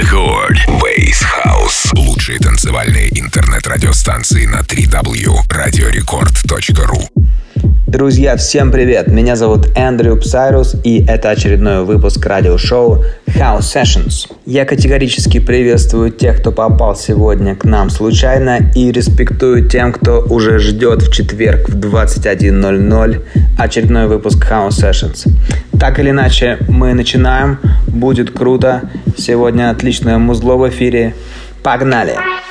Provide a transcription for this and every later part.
Record. Bass House. Лучшие танцевальные интернет-радиостанции на 3w radiorecord.ru Друзья, всем привет! Меня зовут Эндрю Псайрус, и это очередной выпуск радиошоу House Sessions. Я категорически приветствую тех, кто попал сегодня к нам случайно, и респектую тем, кто уже ждет в четверг в 21.00 очередной выпуск House Sessions. Так или иначе, мы начинаем. Будет круто. Сегодня отличное музло в эфире. Погнали! Погнали!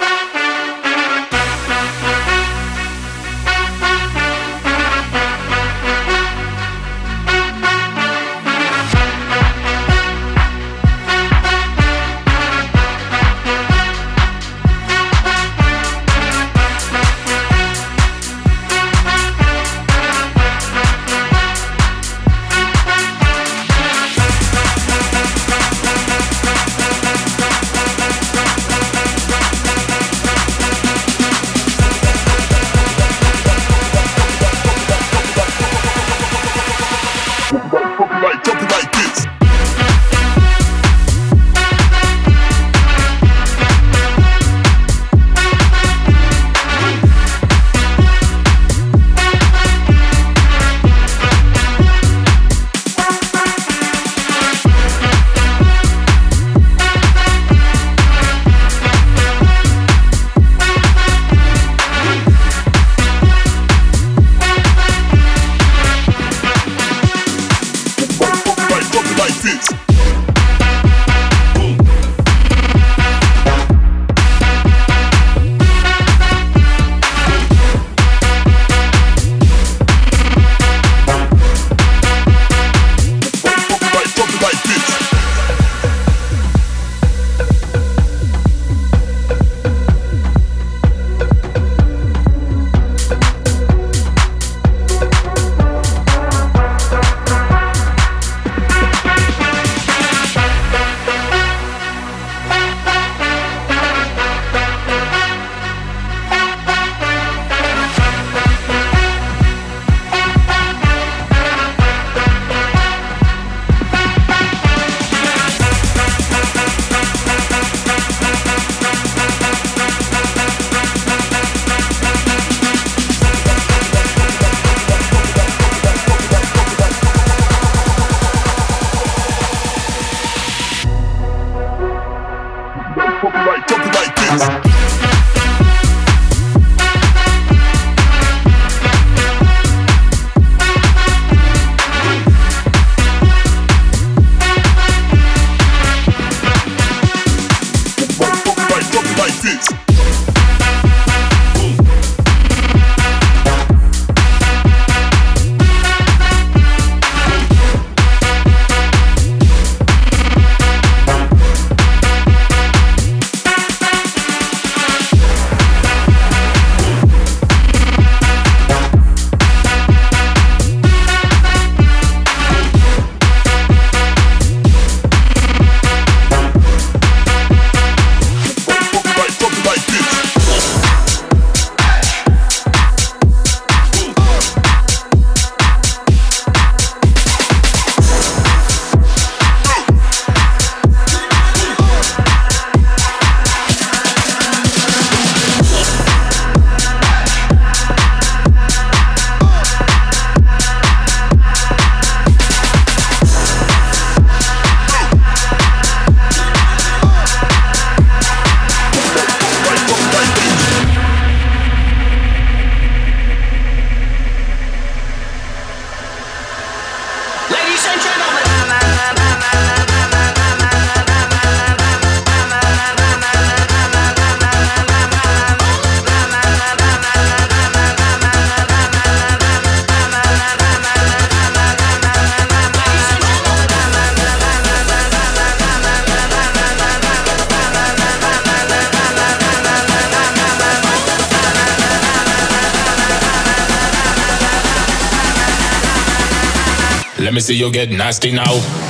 See you get nasty now.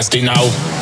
Nasty now.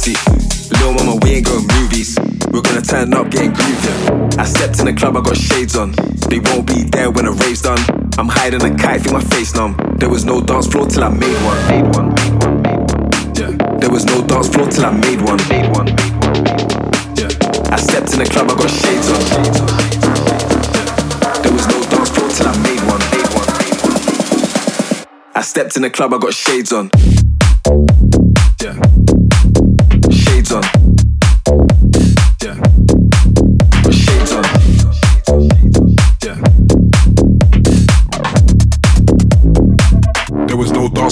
juicy. Lil mama, we ain't going movies. We're gonna turn up, getting groovy. I stepped in the club, I got shades on. They won't be there when the rave's done. I'm hiding a kite, feel my face numb. There was no dance floor till I made one. Made one. There was no dance floor till I made one. Made one. I stepped in the club, I got shades on. There was no dance floor till I made one. Made one. I stepped in the club, I got shades on.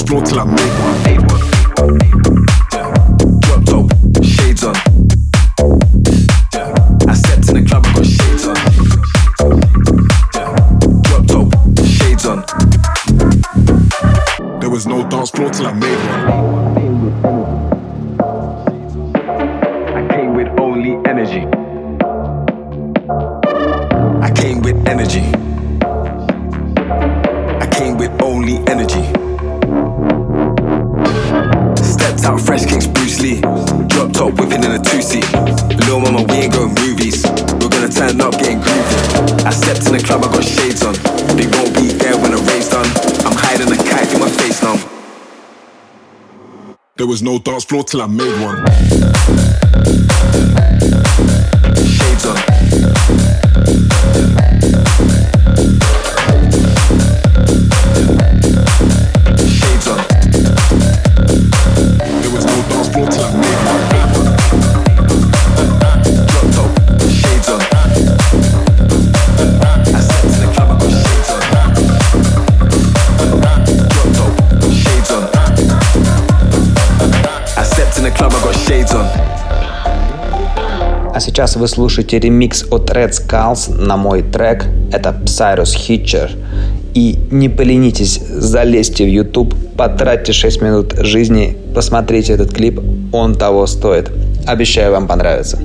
Floor till I made one. Shades on. I stepped in the club, got shades on. Shades on. There was no dance floor till I made one. Dance floor till I made one. Сейчас вы слушаете ремикс от Red Skulls на мой трек. Это Psyros Hitcher. И не поленитесь, залезьте в YouTube, потратьте 6 минут жизни, посмотрите этот клип, он того стоит. Обещаю, вам понравится.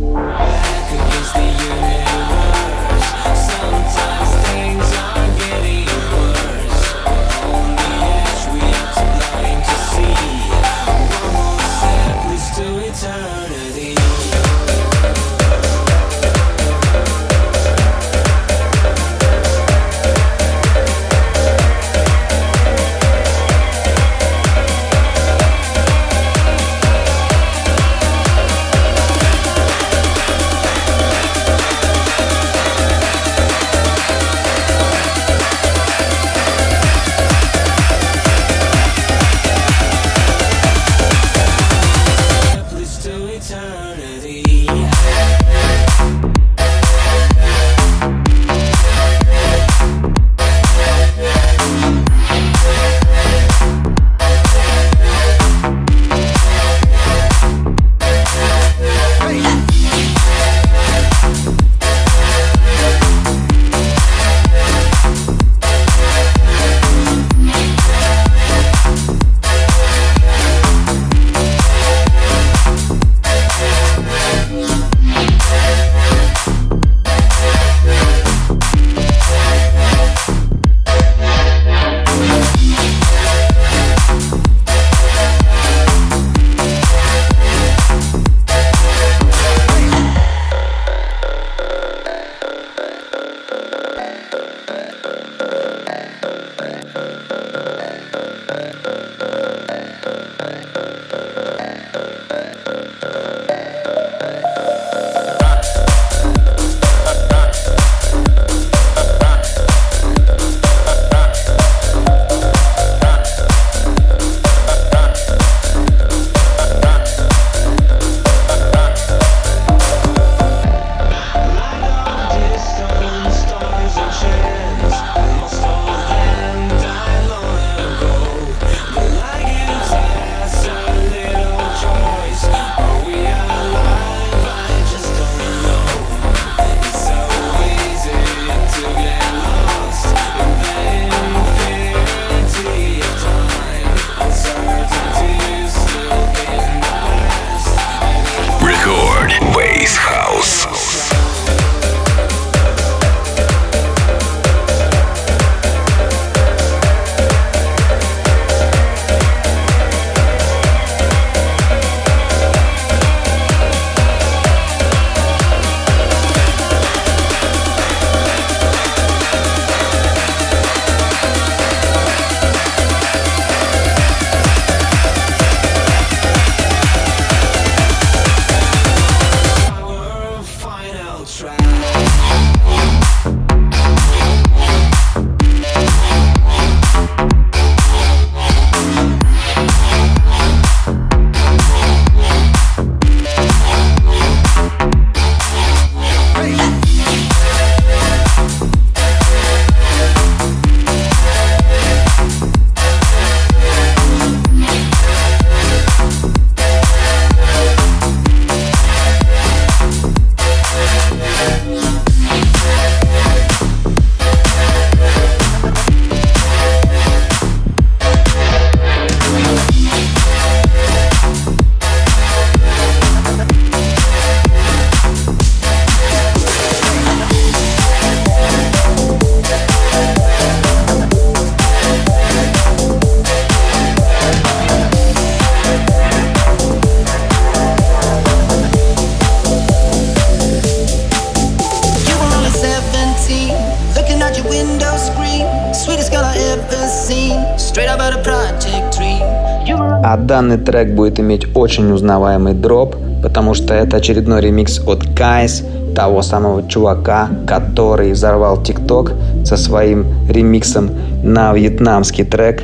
Данный трек будет иметь очень узнаваемый дроп, потому что это очередной ремикс от Кайс, того самого чувака, который взорвал ТикТок со своим ремиксом на вьетнамский трек.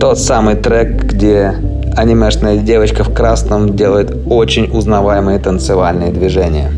Тот самый трек, где анимешная девочка в красном делает очень узнаваемые танцевальные движения.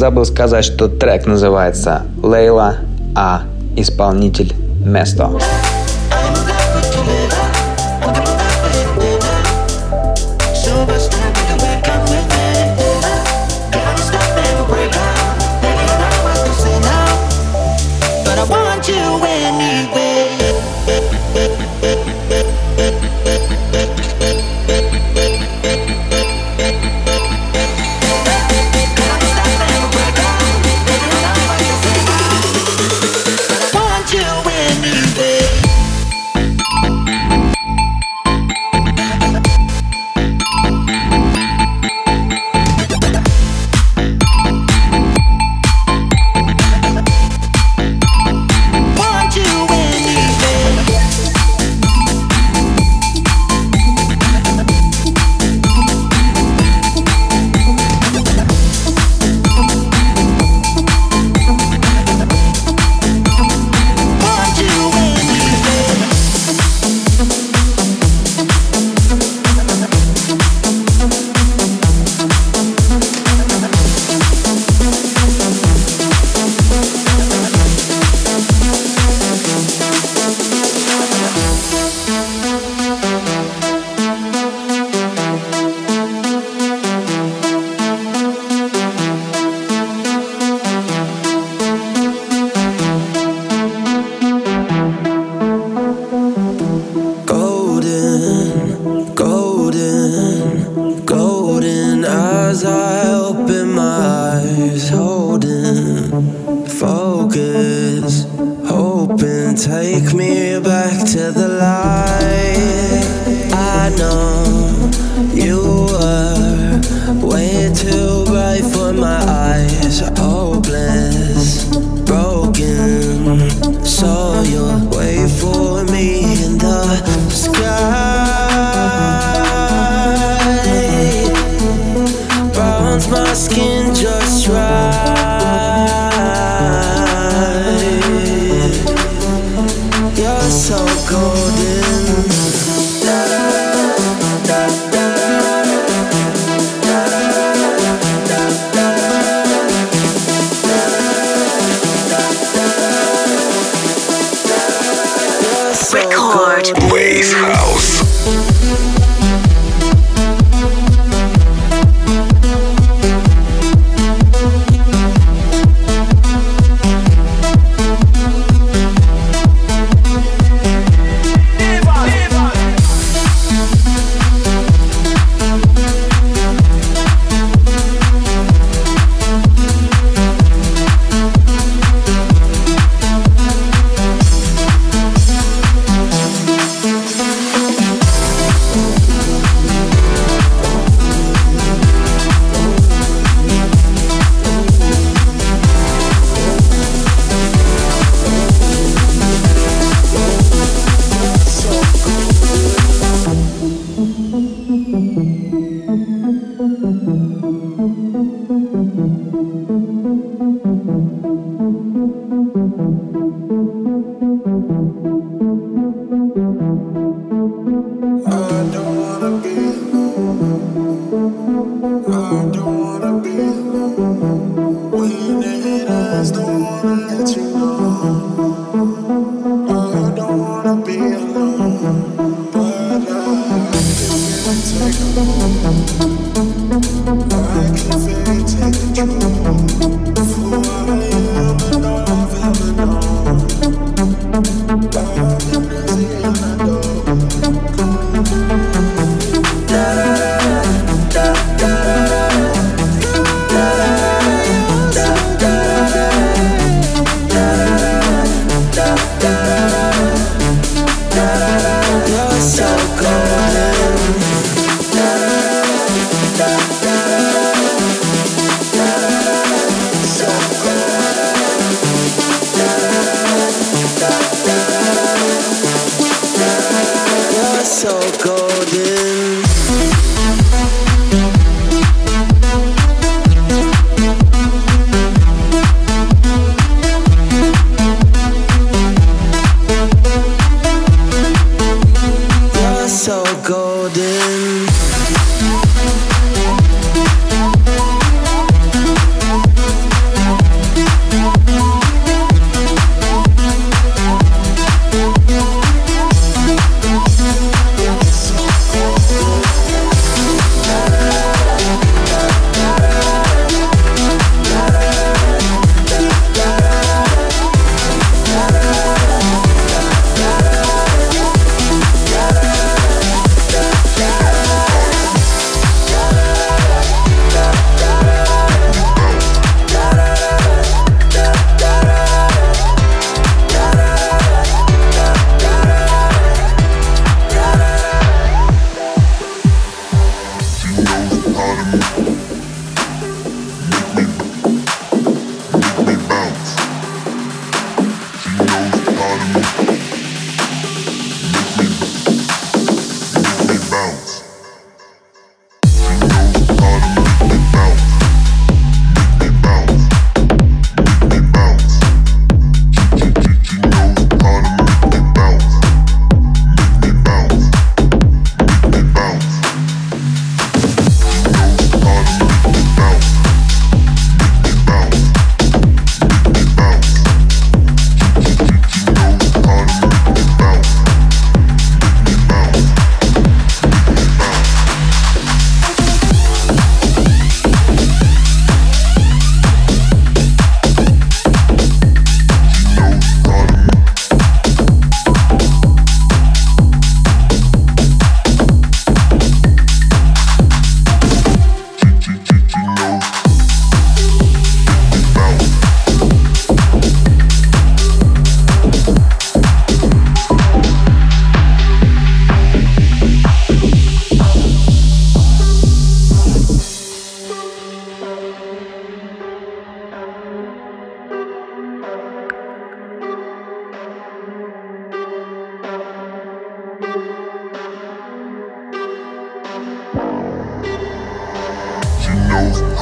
Забыл сказать, что трек называется «Лейла», а исполнитель «Место».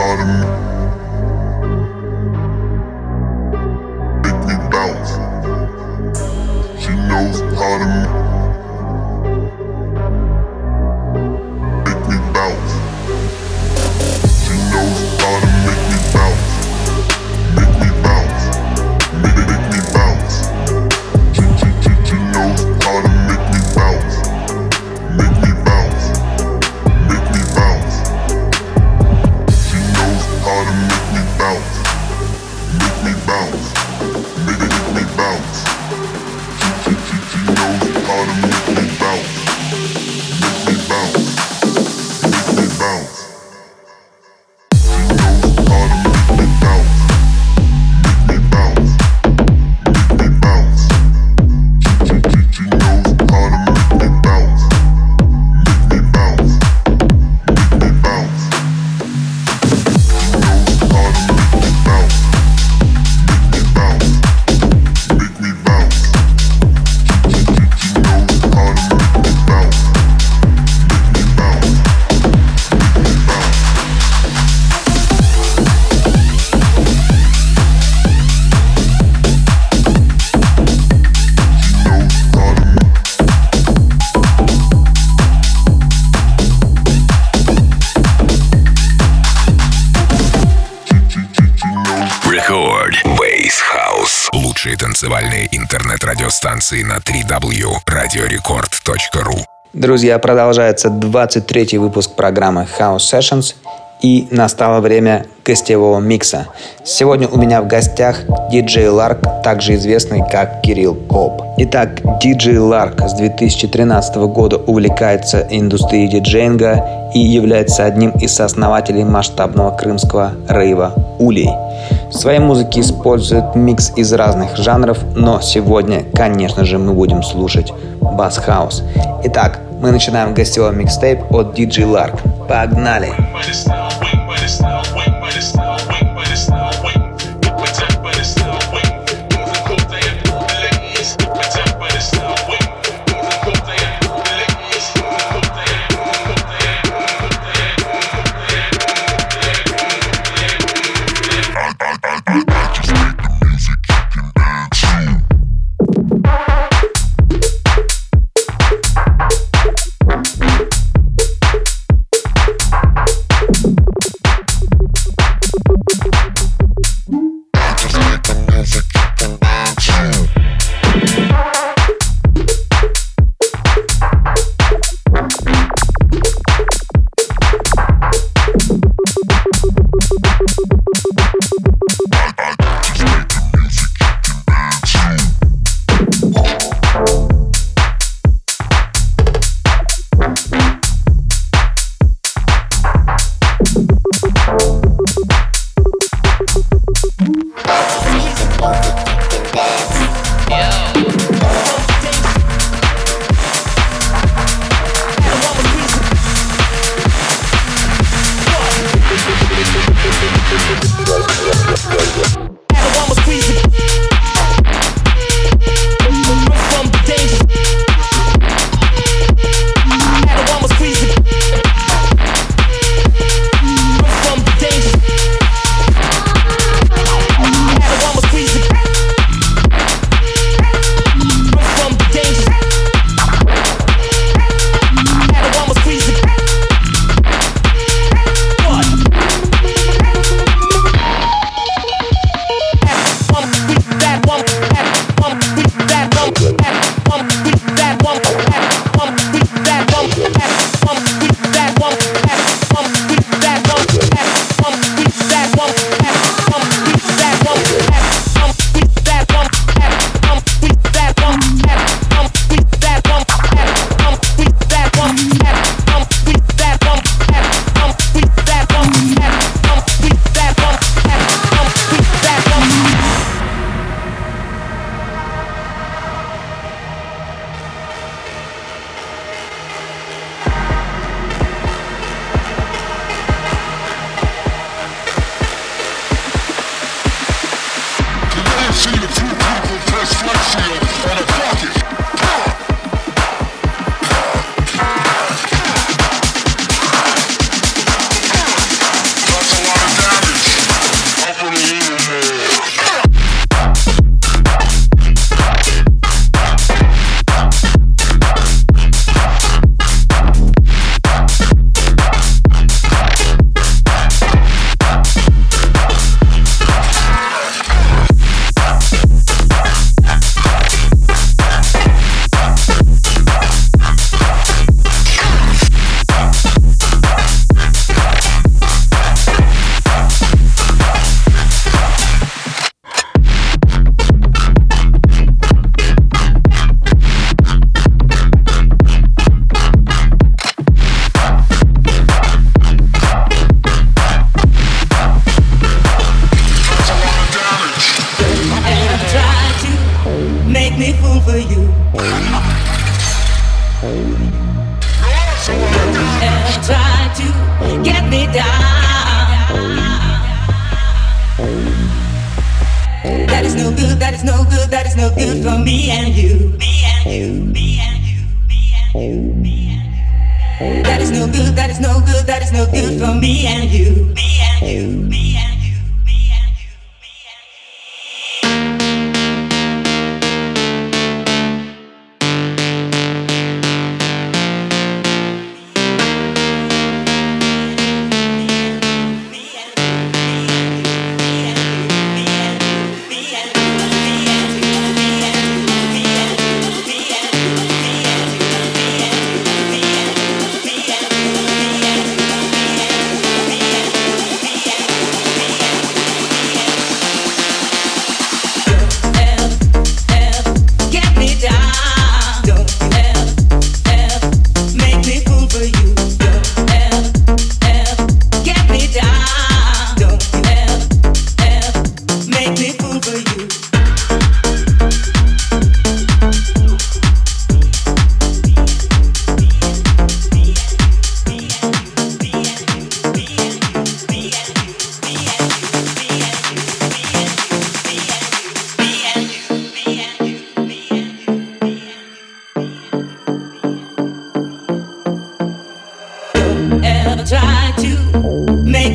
bottom. Радиостанции на 3w radiorecord.ru Друзья, продолжается 23-й выпуск программы House Sessions и настало время гостевого микса. Сегодня у меня в гостях диджей Ларк, также известный как Кирилл Коп. Итак, диджей Ларк с 2013 года увлекается индустрией диджейнга и является одним из основателей масштабного крымского рейва «Улей». В своей музыке использует микс из разных жанров, но сегодня, конечно же, мы будем слушать бас-хаус. Итак, мы начинаем гостевой микстейп от DJ Lark. Погнали! Погнали!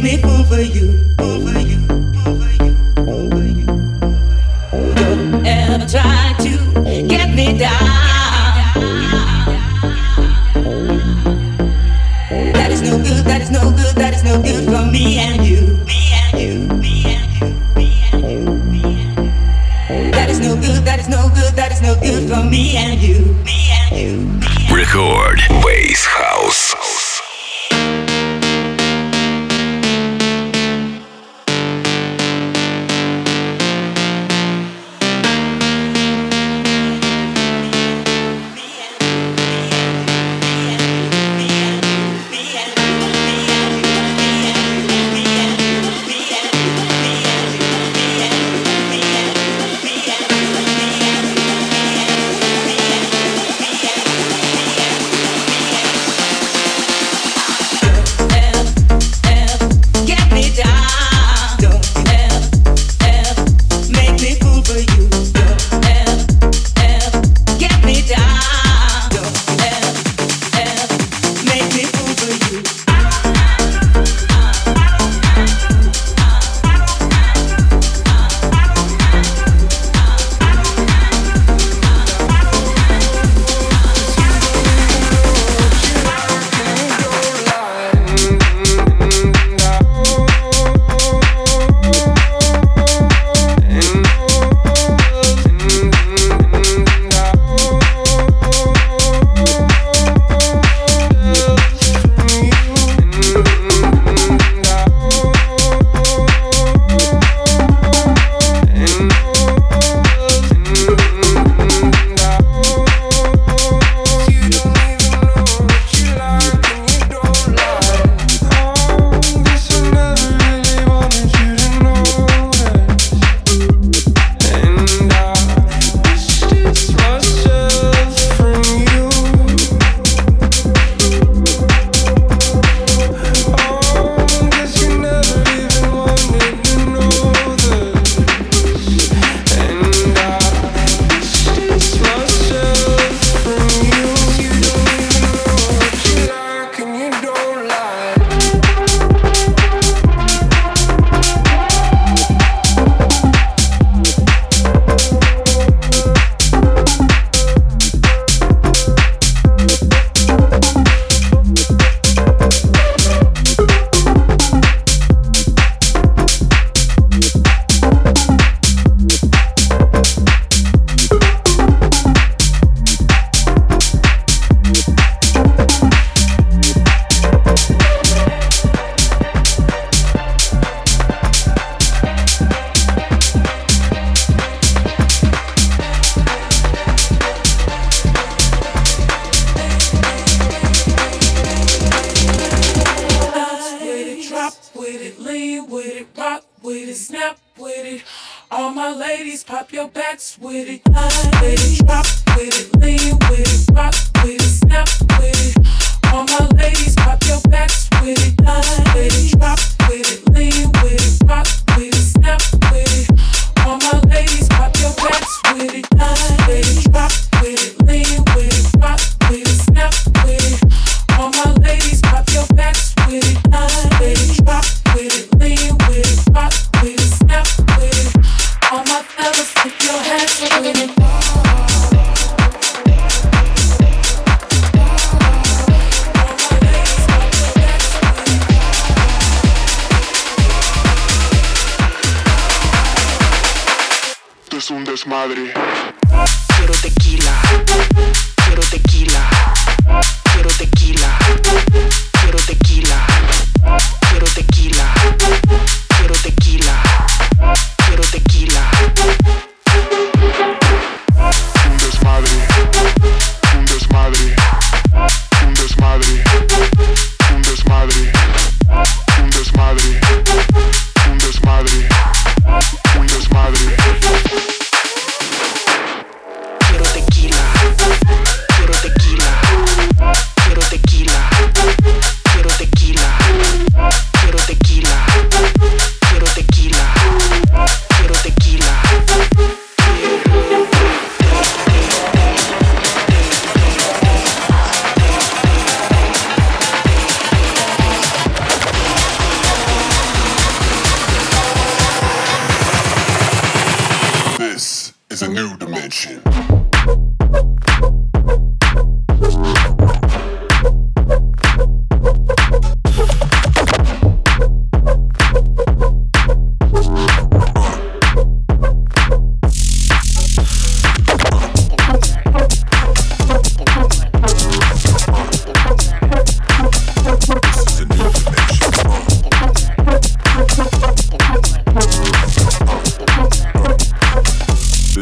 me fool for you.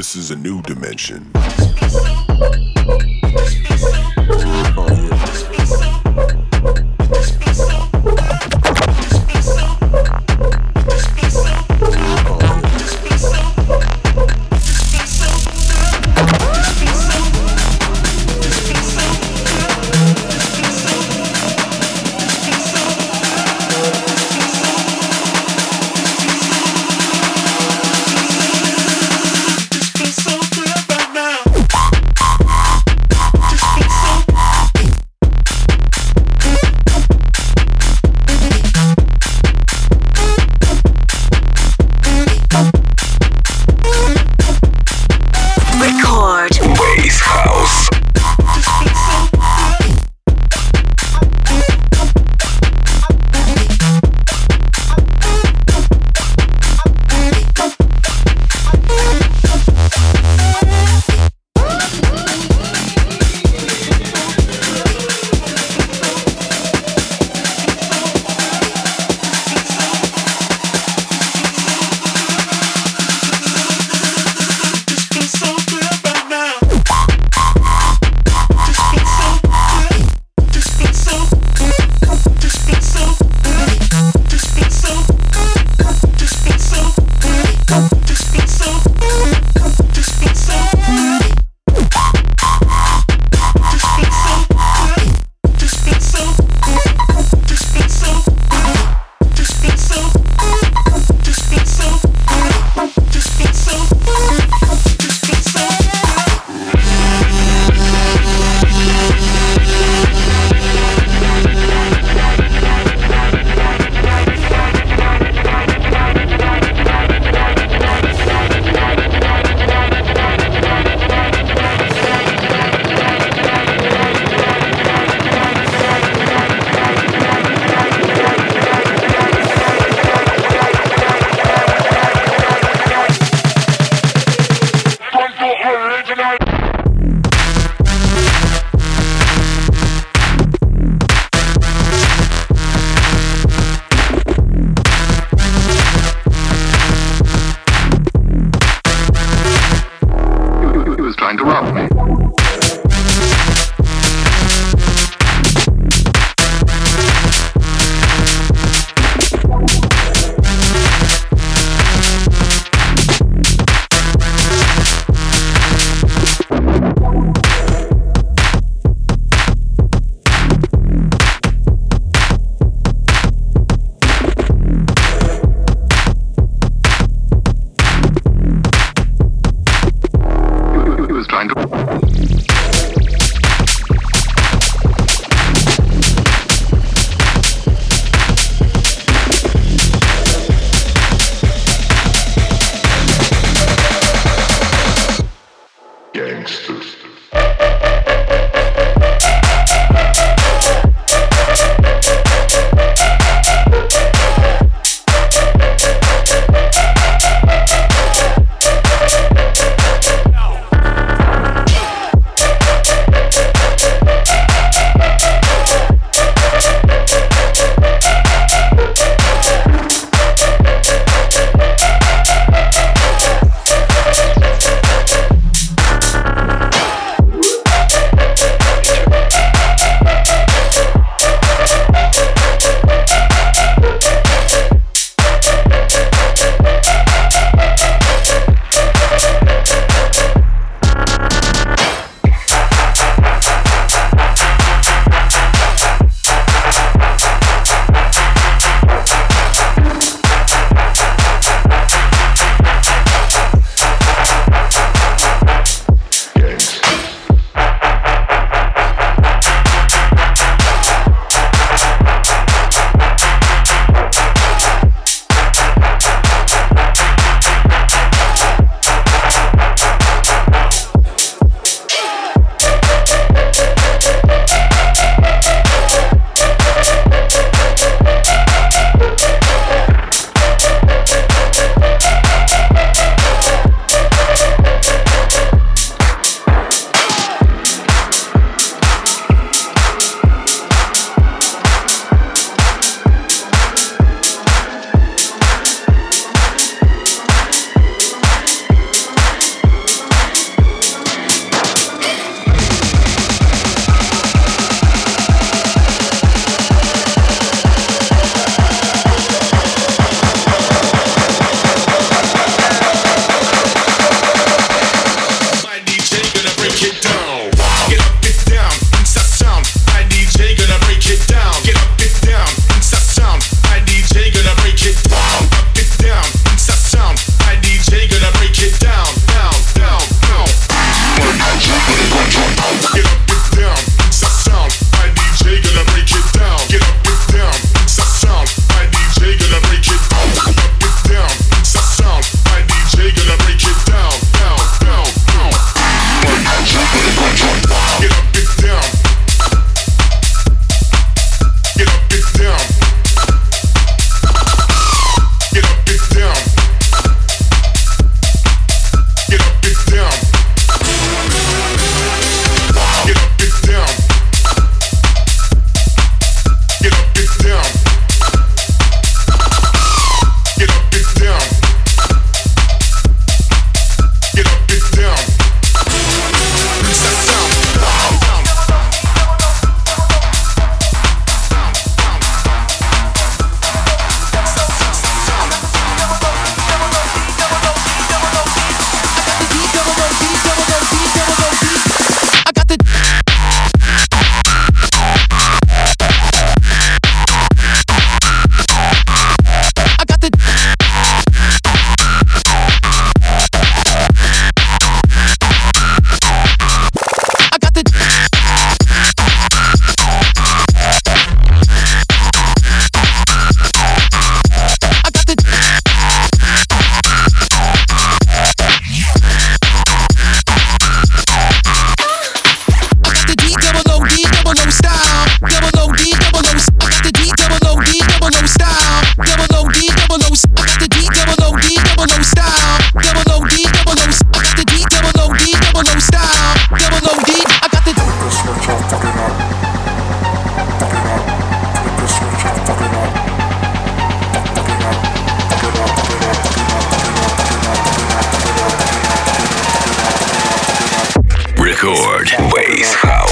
This is a new dimension. Рекорд Бейс Хаус.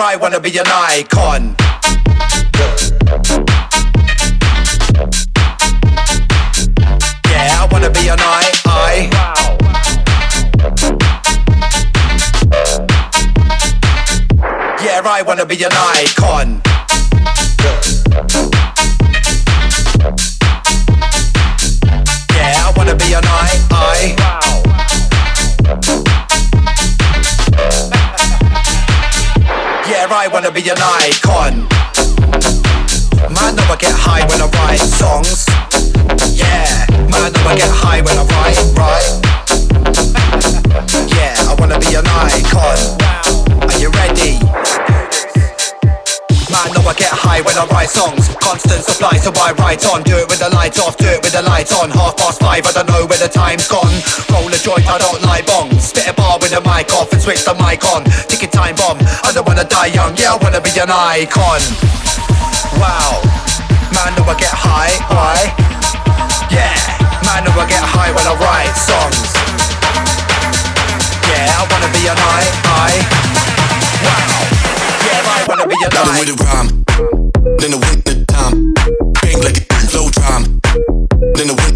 I wanna be an icon. Yeah, I wanna be an I, I. Yeah, I wanna be an icon. I wanna be an icon. Man, I get high when I write songs. Yeah, man, I get high when I write, right? Yeah, I wanna be an icon. Are you ready? Man, know I get high when I write songs. Constant supply, so I write on. Do it with the lights off, do it with the lights on. Half past five, I don't know where the time's gone. Roll a joint, I don't like bongs. Spit a bar with the mic off and switch the mic on. Ticking time bomb, I don't wanna die young. Yeah, I wanna be an icon. Wow, man, know I get high, why? Yeah, man, know I get high when I write songs. Yeah, I wanna be an I, I. Wow, wanna be an Got with a rhyme. Then the winter time. Bang like a low drum. Then the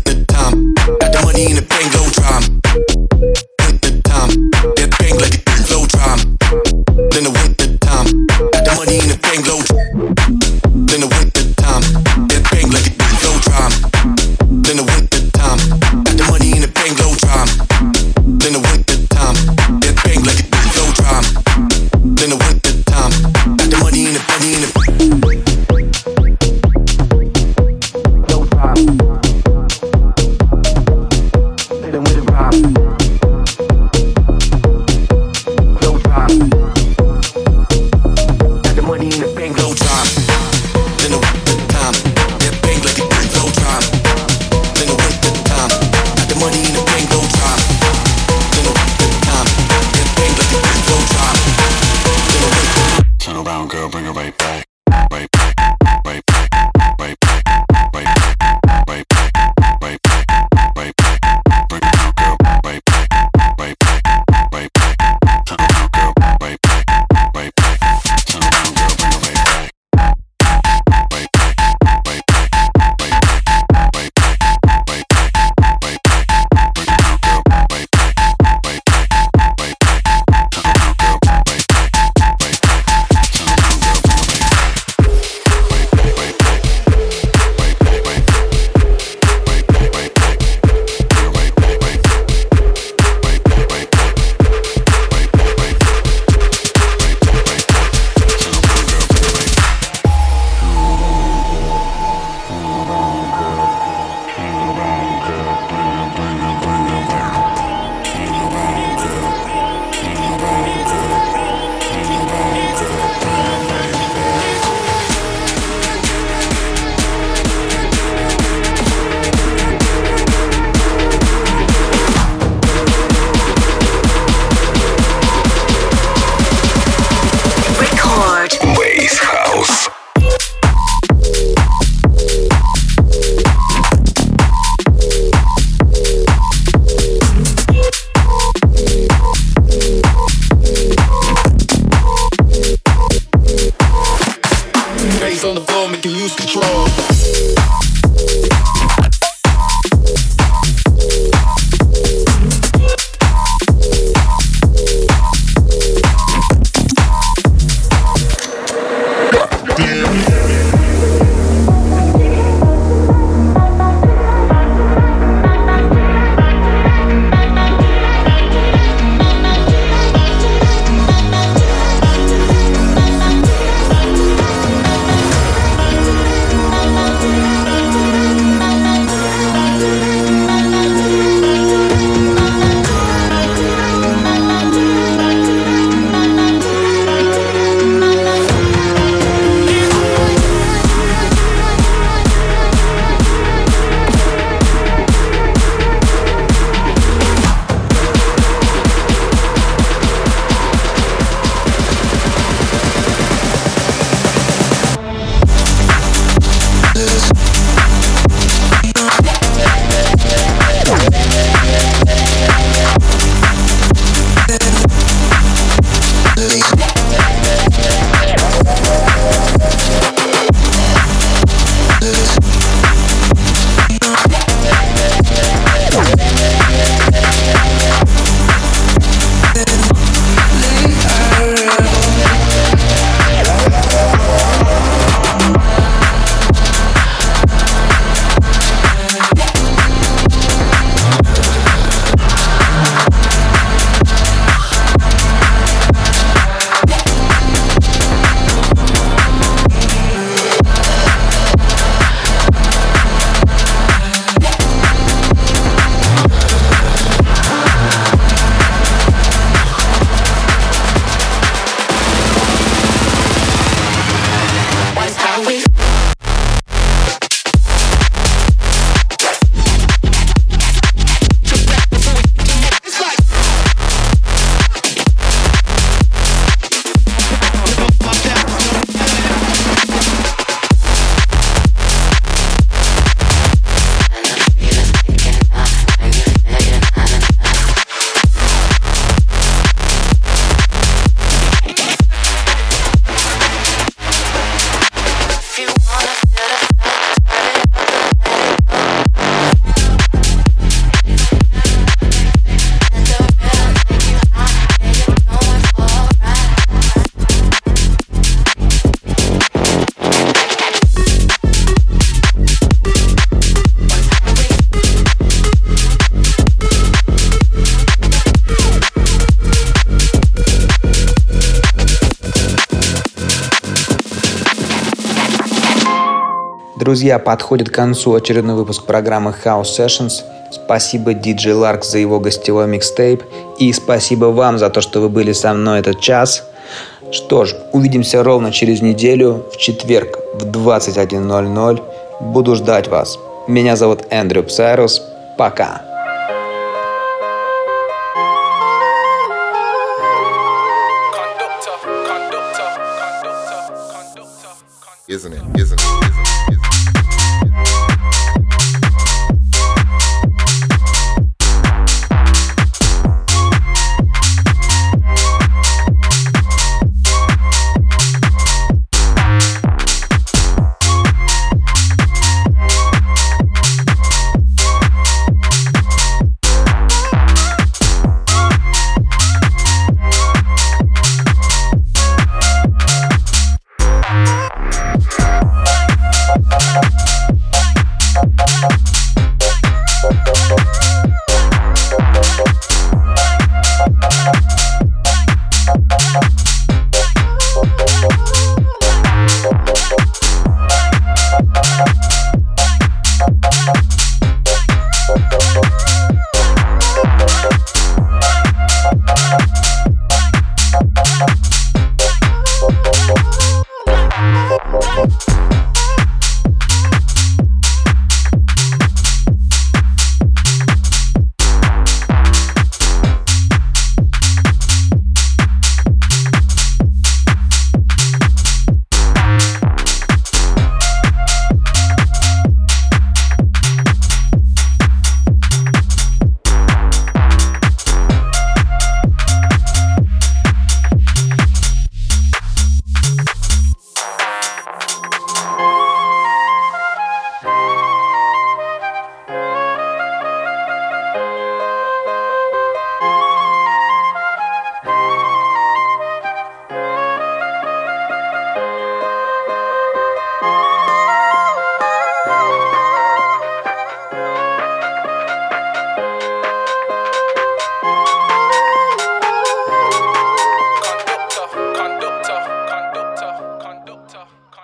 Друзья, подходит к концу очередной выпуск программы House Sessions. Спасибо DJ Lark за его гостевой микстейп. И спасибо вам за то, что вы были со мной этот час. Что ж, увидимся ровно через неделю, в четверг в 21.00. Буду ждать вас. Меня зовут Эндрю Псайрус. Пока.